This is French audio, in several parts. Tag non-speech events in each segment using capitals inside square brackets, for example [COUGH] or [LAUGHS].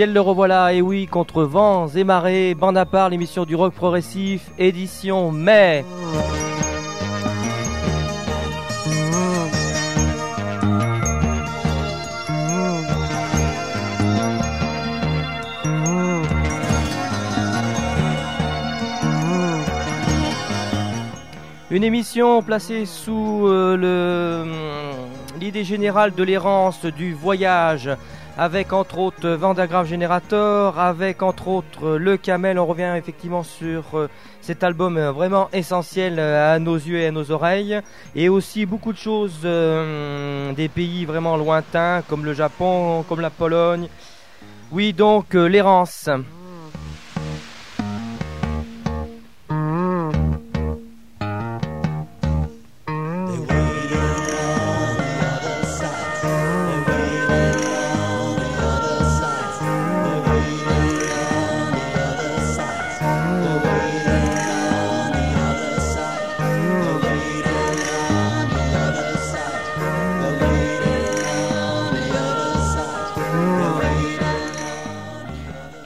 Ciel le revoilà, et oui, contre vents et marées, bande à part, l'émission du rock progressif, édition mai. Une émission placée sous euh, l'idée générale de l'errance, du voyage, avec entre autres Vandagraph Generator, avec entre autres Le Camel. On revient effectivement sur euh, cet album euh, vraiment essentiel à nos yeux et à nos oreilles, et aussi beaucoup de choses des pays vraiment lointains comme le Japon, comme la Pologne. Oui, donc l'errance.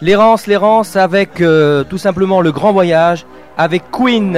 L'errance, l'errance avec euh, tout simplement le grand voyage avec Queen.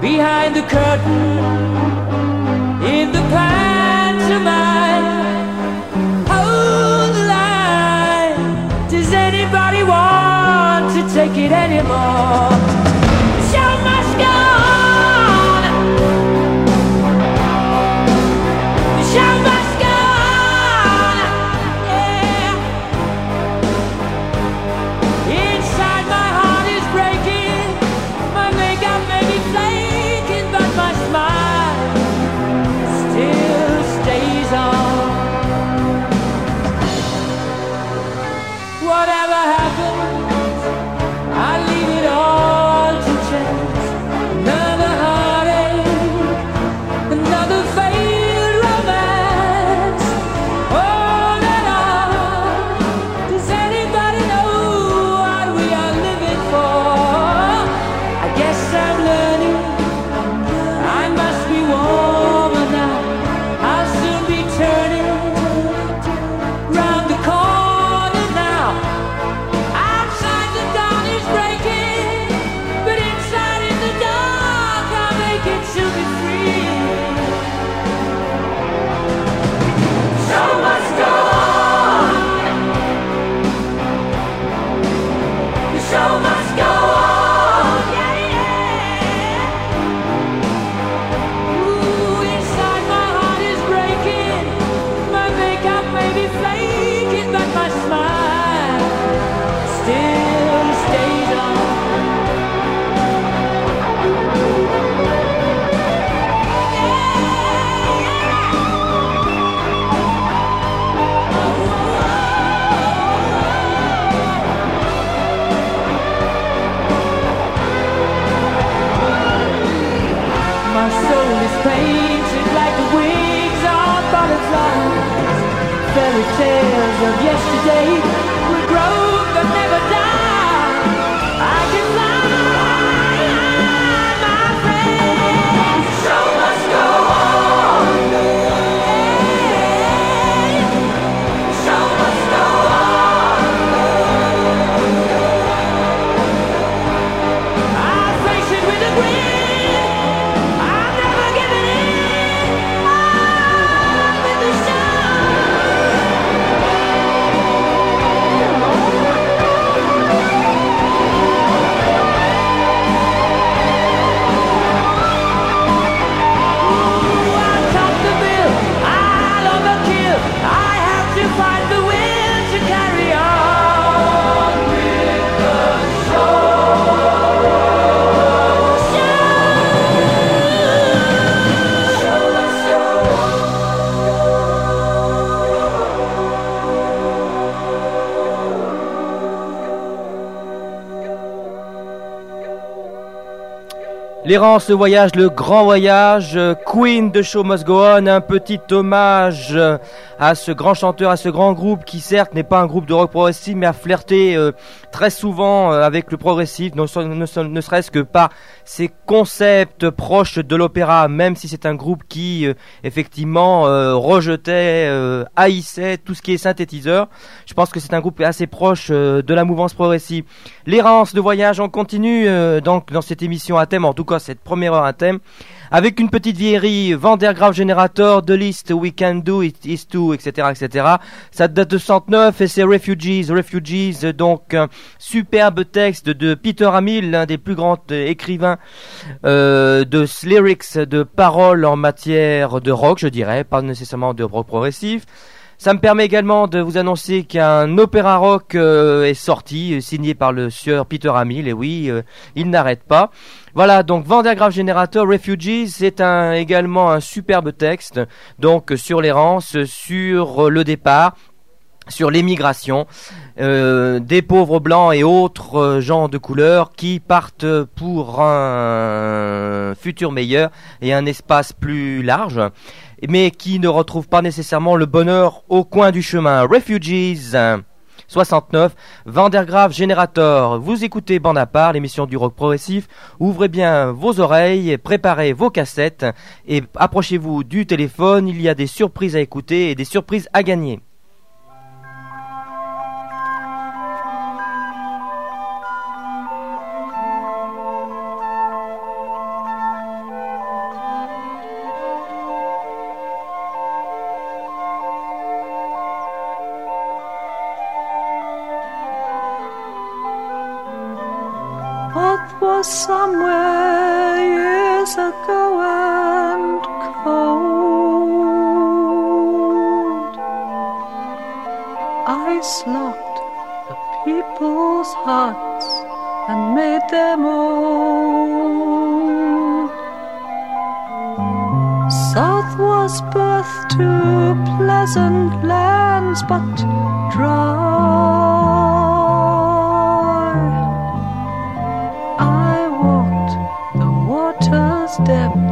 behind the curtain in the pantomime. Hold the line. Does anybody want to take it anymore? L'errance, le voyage, le grand voyage, Queen de Show Must un petit hommage à ce grand chanteur, à ce grand groupe qui certes n'est pas un groupe de rock progressif mais a flirté euh, très souvent euh, avec le progressif, ne, serait-ce que par ses concepts proches de l'opéra, même si c'est un groupe qui euh, effectivement rejetait, haïssait tout ce qui est synthétiseur. Je pense que c'est un groupe assez proche de la mouvance progressive. L'errance de voyage, on continue donc dans cette émission à thème, en tout cas cette première heure à thème avec une petite vieillerie, Vandergraaf Generator, The List, We Can Do It Is To, etc., etc. Ça date de 109 et c'est Refugees, Refugees, donc superbe texte de Peter Hamill, l'un des plus grands écrivains euh, de lyrics, de paroles en matière de rock, je dirais, pas nécessairement de rock progressif. Ça me permet également de vous annoncer qu'un opéra rock euh, est sorti, euh, signé par le sieur Peter Hamill, et oui, euh, il n'arrête pas. Voilà, donc Vandergraaf Generator Refugees, c'est également un superbe texte, donc sur l'errance, sur le départ, sur l'émigration des pauvres blancs et autres gens de couleur qui partent pour un futur meilleur et un espace plus large mais qui ne retrouvent pas nécessairement le bonheur au coin du chemin. Refugees 69, Vandergraaf Generator. Vous écoutez Bande à part, l'émission du rock progressif. Ouvrez bien vos oreilles, préparez vos cassettes et approchez-vous du téléphone. Il y a des surprises à écouter et des surprises à gagner. South was birth to pleasant lands, but dry. I walked the water's.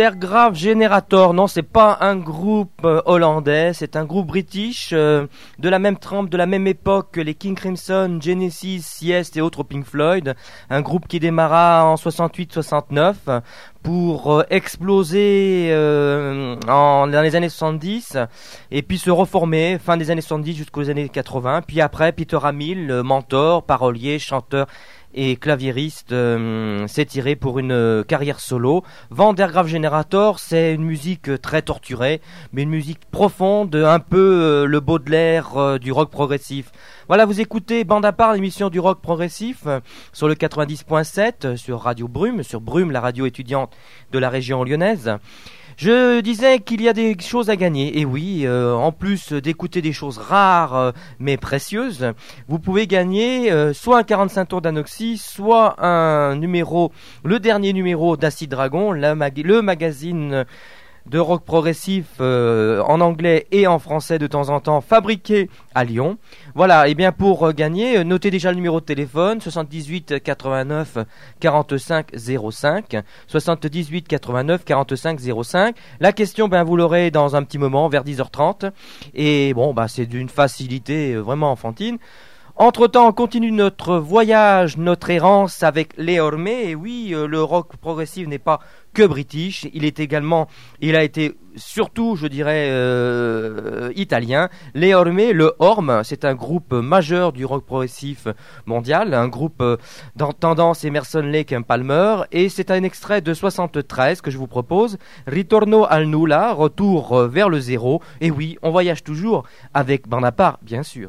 Der Graaf Generator, non, c'est pas un groupe euh, hollandais, c'est un groupe british euh, de la même trempe, de la même époque que les King Crimson, Genesis, Yes et autres Pink Floyd. Un groupe qui démarra en 68-69 pour euh, exploser en, dans les années 70 et puis se reformer fin des années 70 jusqu'aux années 80. Puis après, Peter Hamill, mentor, parolier, chanteur et claviériste euh, s'est tiré pour une euh, carrière solo. Van der Graaf Generator, c'est une musique euh, très torturée, mais une musique profonde, un peu euh, le Baudelaire euh, du rock progressif. Voilà, vous écoutez Bande à part, l'émission du rock progressif sur le 90.7 euh, sur Radio Brume, sur Brume, la radio étudiante de la région lyonnaise. Je disais qu'il y a des choses à gagner, et oui, euh, en plus d'écouter des choses rares euh, mais précieuses, vous pouvez gagner euh, soit un 45 tours d'Anoxy, soit un numéro, le dernier numéro d'Acid Dragon, le magazine de rock progressif euh, en anglais et en français de temps en temps, fabriqué à Lyon. Voilà, et bien pour euh, gagner, euh, notez déjà le numéro de téléphone 78 89 45 05 78 89 45 05. La question, ben vous l'aurez dans un petit moment, vers 10h30. Et bon, bah c'est d'une facilité vraiment enfantine. Entre-temps, on continue notre voyage, notre errance avec Léormé. Et oui, euh, le rock progressif n'est pas que british, il est également, il a été surtout, je dirais, euh, italien. Léormé, le Horm, c'est un groupe majeur du rock progressif mondial, un groupe euh, dans tendance Emerson Lake and Palmer. Et c'est un extrait de 73 que je vous propose. Ritorno al nulla, retour euh, vers le zéro. Et oui, on voyage toujours avec Bonaparte, bien sûr.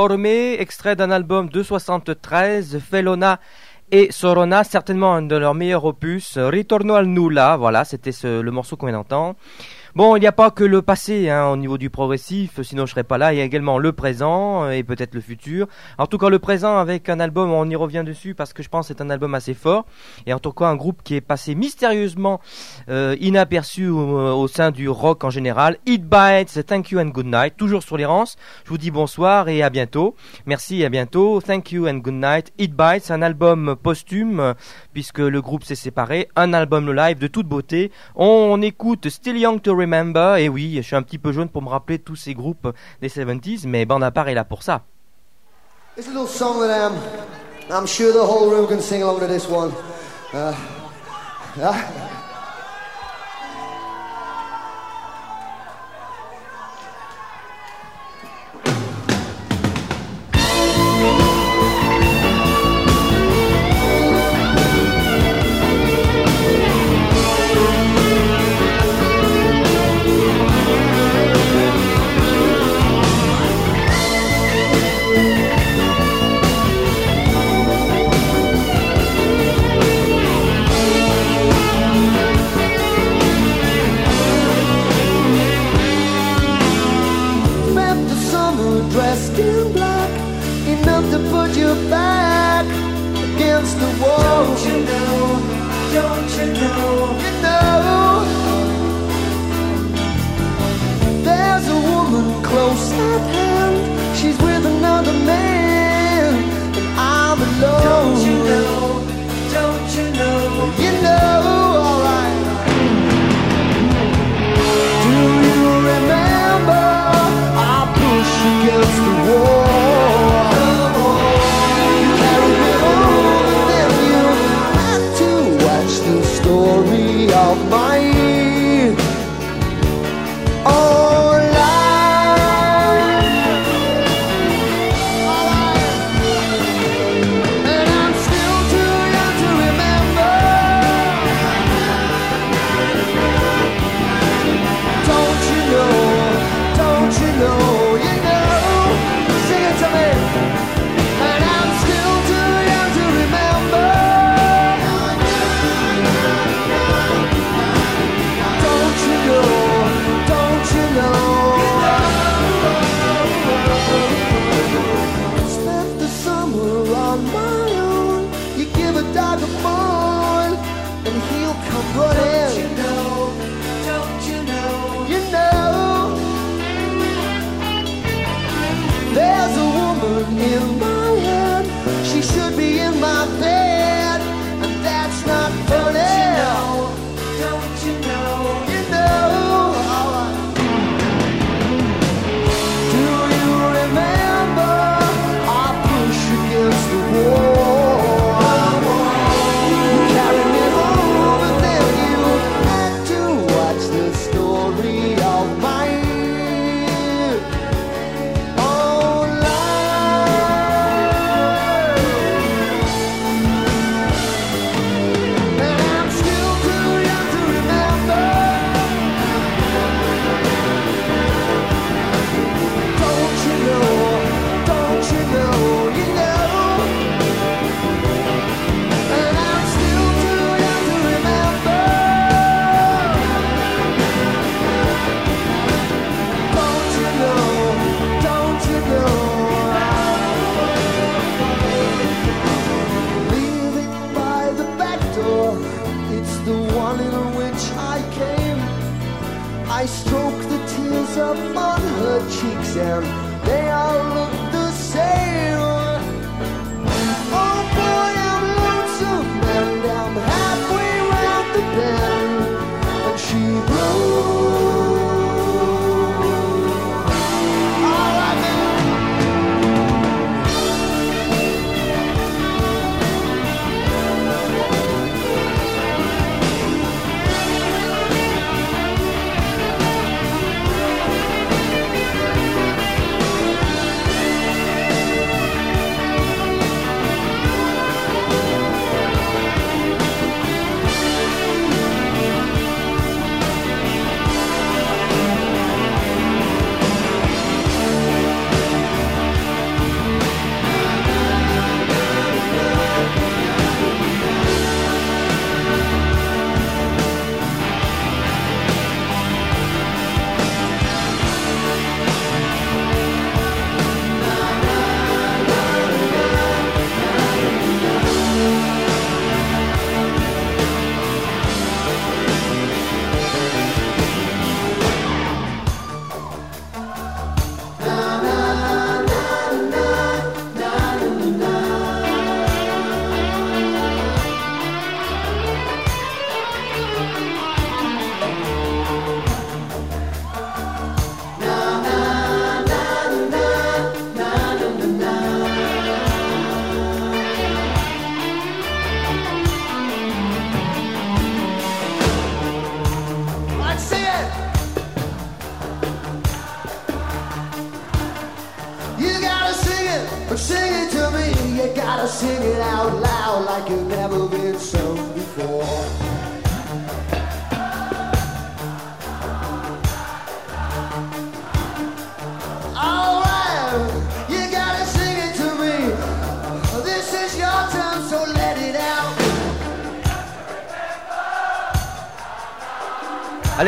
Orme, extrait d'un album de 73, Felona et Sorona, certainement un de leurs meilleurs opus, Ritorno al Nulla, voilà, c'était le morceau qu'on vient d'entendre. Bon, il n'y a pas que le passé hein, au niveau du progressif, sinon je serais pas là. Il y a également le présent euh, et peut-être le futur. En tout cas, le présent avec un album, on y revient dessus parce que je pense que c'est un album assez fort. Et en tout cas, un groupe qui est passé mystérieusement euh, inaperçu au, sein du rock en général. It Bites, Thank You and Good Night. Toujours sur les rances. Je vous dis bonsoir et à bientôt. Merci et à bientôt. Thank You and Good Night. It Bites, un album posthume puisque le groupe s'est séparé. Un album live de toute beauté. On, écoute Still Young to Remember. Et oui, je suis un petit peu jaune pour me rappeler tous ces groupes des 70s, mais Bandapar est là pour ça. A little song that um, I'm sure the whole room can sing along to this one. Uh, [LAUGHS] uh,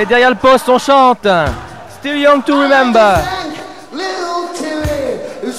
Allez, derrière le poste, on chante. Still young to remember. Little Timmy is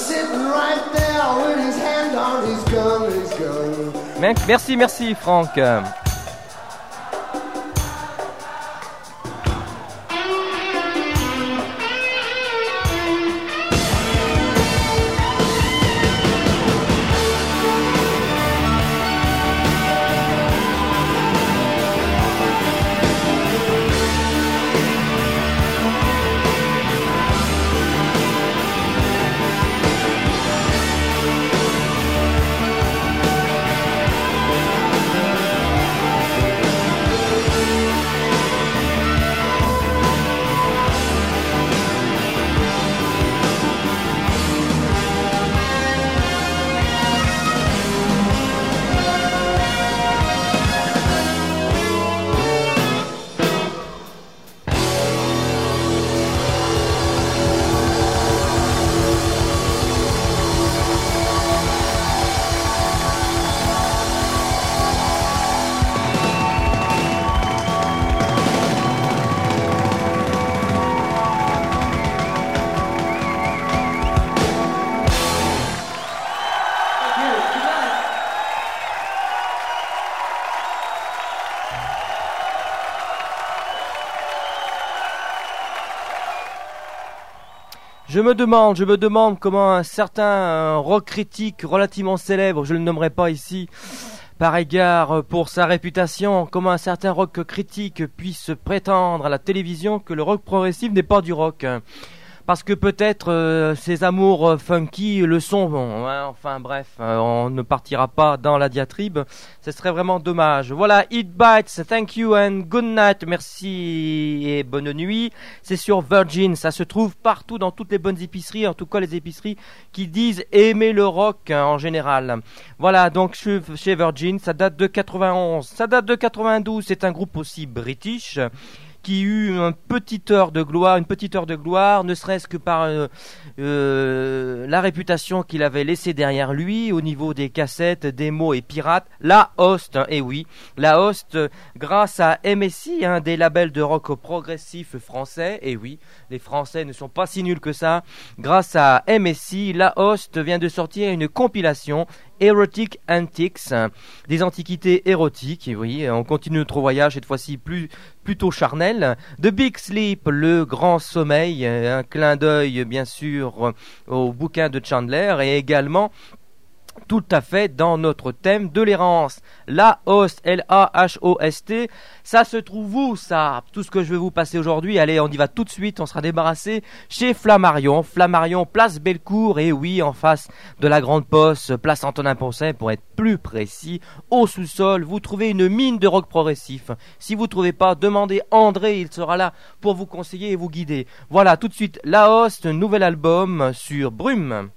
Je me demande, je me demande comment un certain rock critique relativement célèbre, je ne le nommerai pas ici, par égard euh, pour sa réputation, comment un certain rock critique puisse prétendre à la télévision que le rock progressif n'est pas du rock. Parce que peut-être euh, ses amours euh, funky le sont. Bon, hein, enfin bref, euh, on ne partira pas dans la diatribe. Ce serait vraiment dommage. Voilà, It Bites, thank you and good night. Merci et bonne nuit. C'est sur Virgin, ça se trouve partout dans toutes les bonnes épiceries, en tout cas les épiceries qui disent aimer le rock hein, en général. Voilà, donc chez Virgin, ça date de 91. Ça date de 92, c'est un groupe aussi british qui eut une petite heure de gloire, une petite heure de gloire, ne serait-ce que par euh, euh, la réputation qu'il avait laissée derrière lui au niveau des cassettes, démos et pirates. La Host, et oui, la Host, grâce à MSI, un des labels de rock progressif français, et oui, les Français ne sont pas si nuls que ça. Grâce à MSI, la Host vient de sortir une compilation Erotic Antiques, des antiquités érotiques, et oui, on continue notre voyage, cette fois-ci plus, plutôt charnel. The Big Sleep, le grand sommeil, un clin d'œil bien sûr au bouquin de Chandler, et également tout à fait dans notre thème de l'errance. La host, L-A-H-O-S-T, ça se trouve où ça? Tout ce que je vais vous passer aujourd'hui, allez, on y va tout de suite, on sera débarrassé chez Flammarion. Flammarion, place Bellecour, et oui, en face de la Grande Poste, place Antonin Poncet, pour être plus précis, au sous-sol, vous trouvez une mine de rock progressif. Si vous trouvez pas, demandez André, il sera là pour vous conseiller et vous guider. Voilà, tout de suite, La Host, nouvel album sur Brume.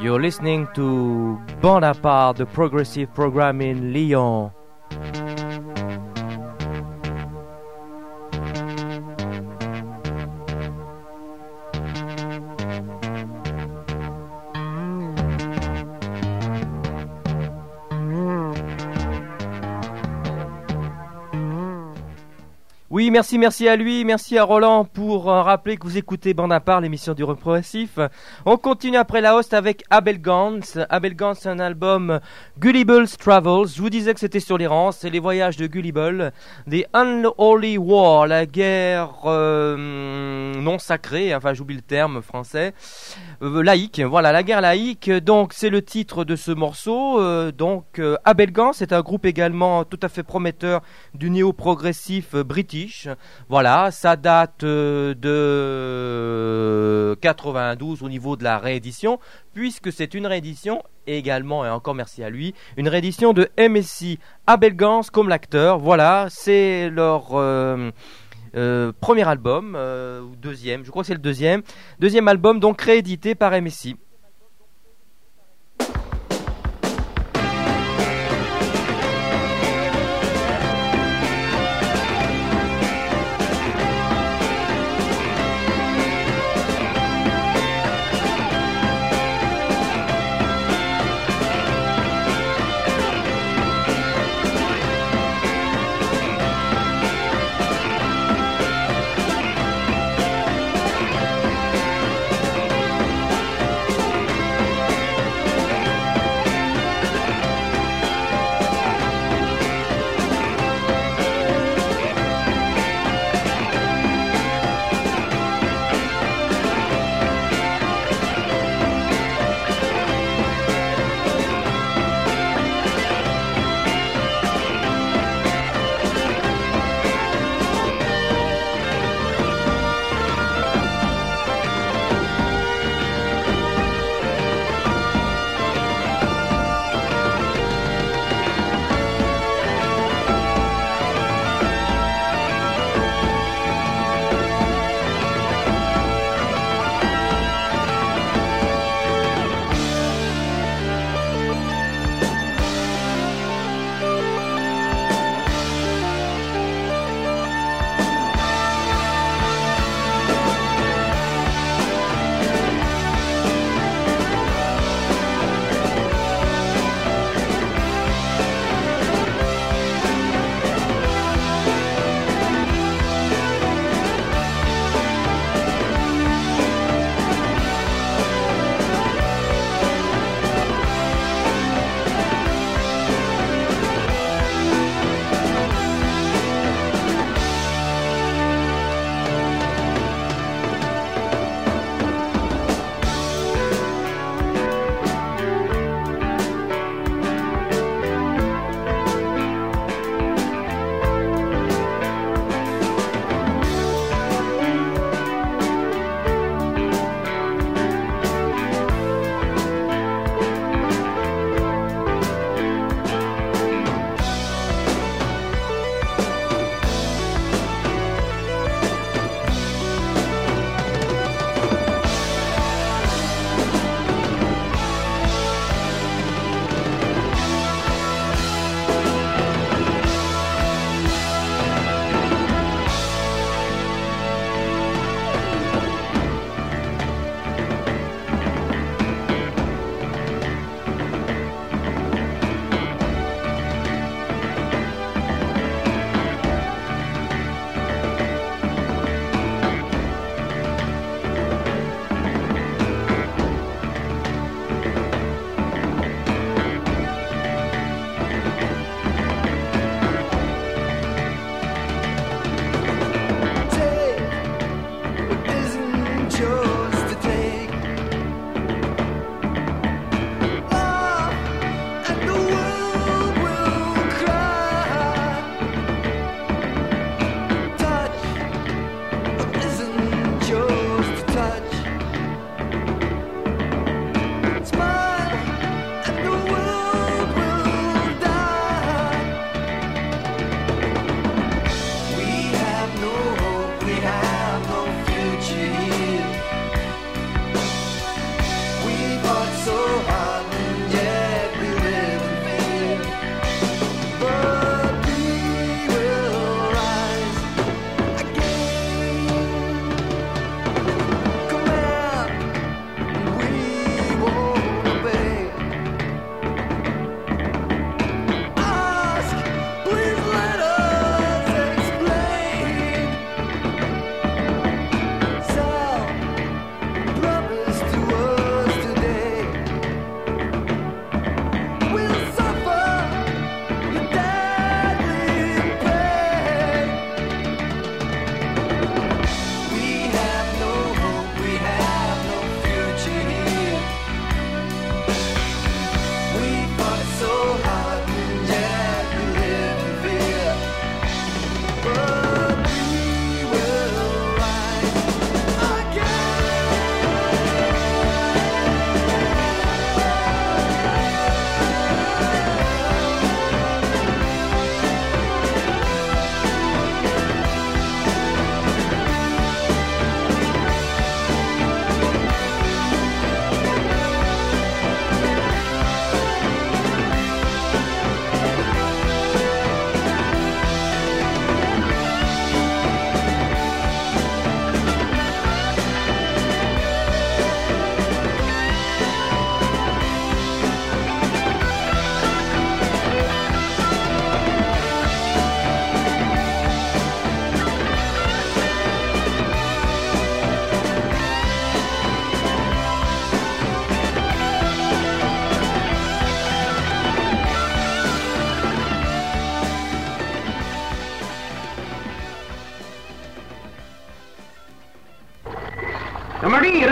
You're listening to Bonaparte, the progressive program in Lyon. Merci, merci à lui, merci à Roland pour euh, rappeler que vous écoutez Bande à part, l'émission du rock progressif. On continue après la host avec Abel Gans. Abel Gans, c'est un album Gullible's Travels. Je vous disais que c'était sur les rangs, c'est les voyages de Gullible. The Unholy War, la guerre euh, non sacrée, enfin j'oublie le terme français, euh, laïque. Voilà, la guerre laïque. Donc c'est le titre de ce morceau. Donc Abel Gans, c'est un groupe également tout à fait prometteur du néo-progressif british voilà, ça date euh, de 92 au niveau de la réédition, puisque c'est une réédition également, et encore merci à lui, une réédition de MSI Abel Gans comme l'acteur. Voilà, c'est leur... Euh, euh, premier album, ou deuxième, je crois que c'est le deuxième, deuxième album donc réédité par MSI.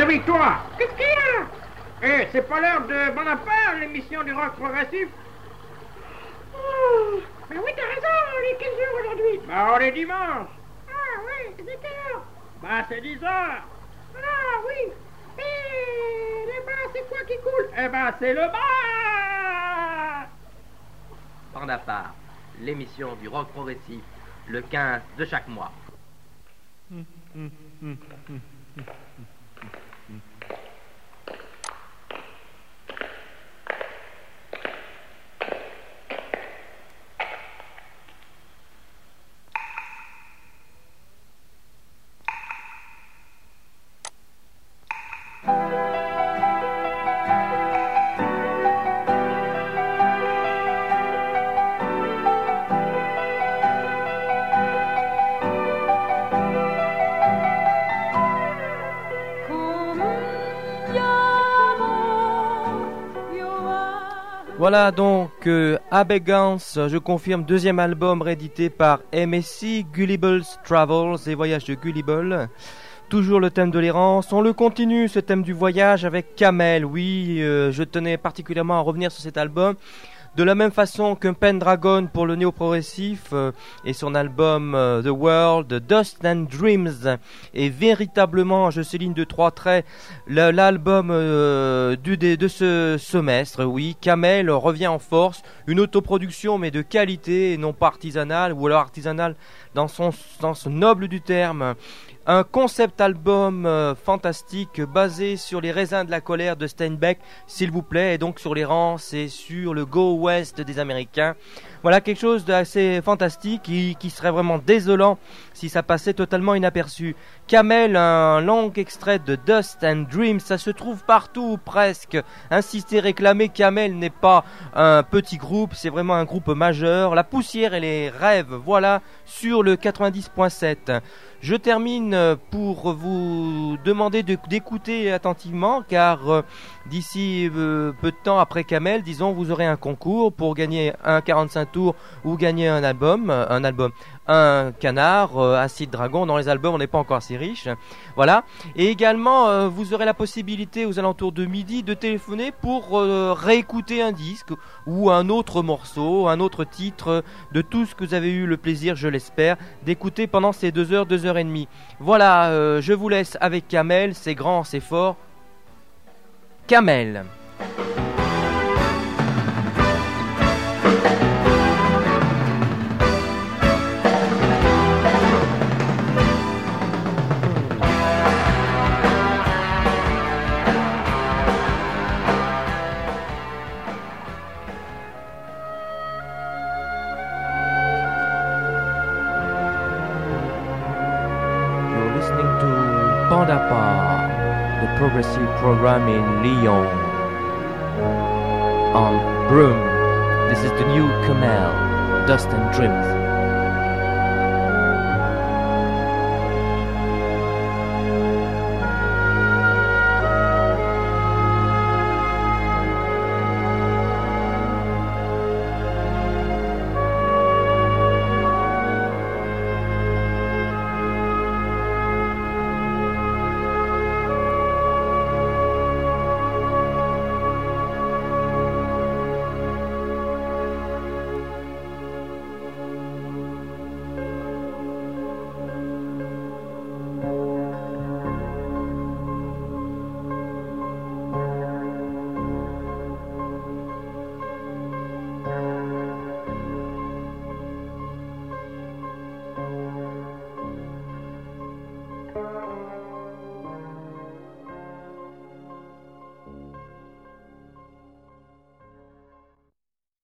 Qu'est-ce qu'il y a? Eh, c'est pas l'heure de Bonaparte, l'émission du rock progressif. Oh, ben oui, t'as raison, on est quelle heure aujourd'hui? Bah, on est dimanche. Ah oui, c'est quelle heure Bah, c'est 10 heures. Ah oui. Et là-bas, c'est quoi qui coule? Eh ben, c'est le bar Bonaparte, l'émission du rock progressif, le 15 de chaque mois. Voilà donc euh, Abegance, je confirme, deuxième album réédité par MSC, Gullibles Travels et Voyages de Gullible. Toujours le thème de l'errance. On le continue, ce thème du voyage, avec Kamel. Oui, euh, je tenais particulièrement à revenir sur cet album. De la même façon qu'un Pendragon pour le néo-progressif euh, et son album euh, The World, Dust and Dreams est véritablement, je souligne de trois traits, l'album euh, de ce semestre. Oui, Kamel revient en force, une autoproduction mais de qualité et non pas artisanale ou alors artisanale dans son sens noble du terme. Un concept album euh, fantastique basé sur les raisins de la colère de Steinbeck, s'il vous plaît, et donc sur l'errance et sur le Go West des Américains. Voilà quelque chose d'assez fantastique qui, qui serait vraiment désolant si ça passait totalement inaperçu. Camel, un long extrait de Dust and Dreams, ça se trouve partout ou presque. Insister, réclamer, Camel n'est pas un petit groupe, c'est vraiment un groupe majeur. La poussière et les rêves, voilà, sur le 90.7. Je termine euh, pour vous demander de- d'écouter attentivement car euh, d'ici euh, peu de temps après Kamel, disons, vous aurez un concours pour gagner un 45 tours ou gagner un album, un album, un canard, euh, Acid Dragon. Dans les albums, on n'est pas encore assez riche. Voilà. Et également, euh, vous aurez la possibilité aux alentours de midi de téléphoner pour euh, réécouter un disque ou un autre morceau, un autre titre de tout ce que vous avez eu le plaisir, je l'espère, d'écouter pendant ces deux heures, deux heures et demie. Voilà, euh, je vous laisse avec Kamel, c'est grand, c'est fort. Kamel. Program in Lyon. On Broom, this is the new Kamel, Dust and Dreams.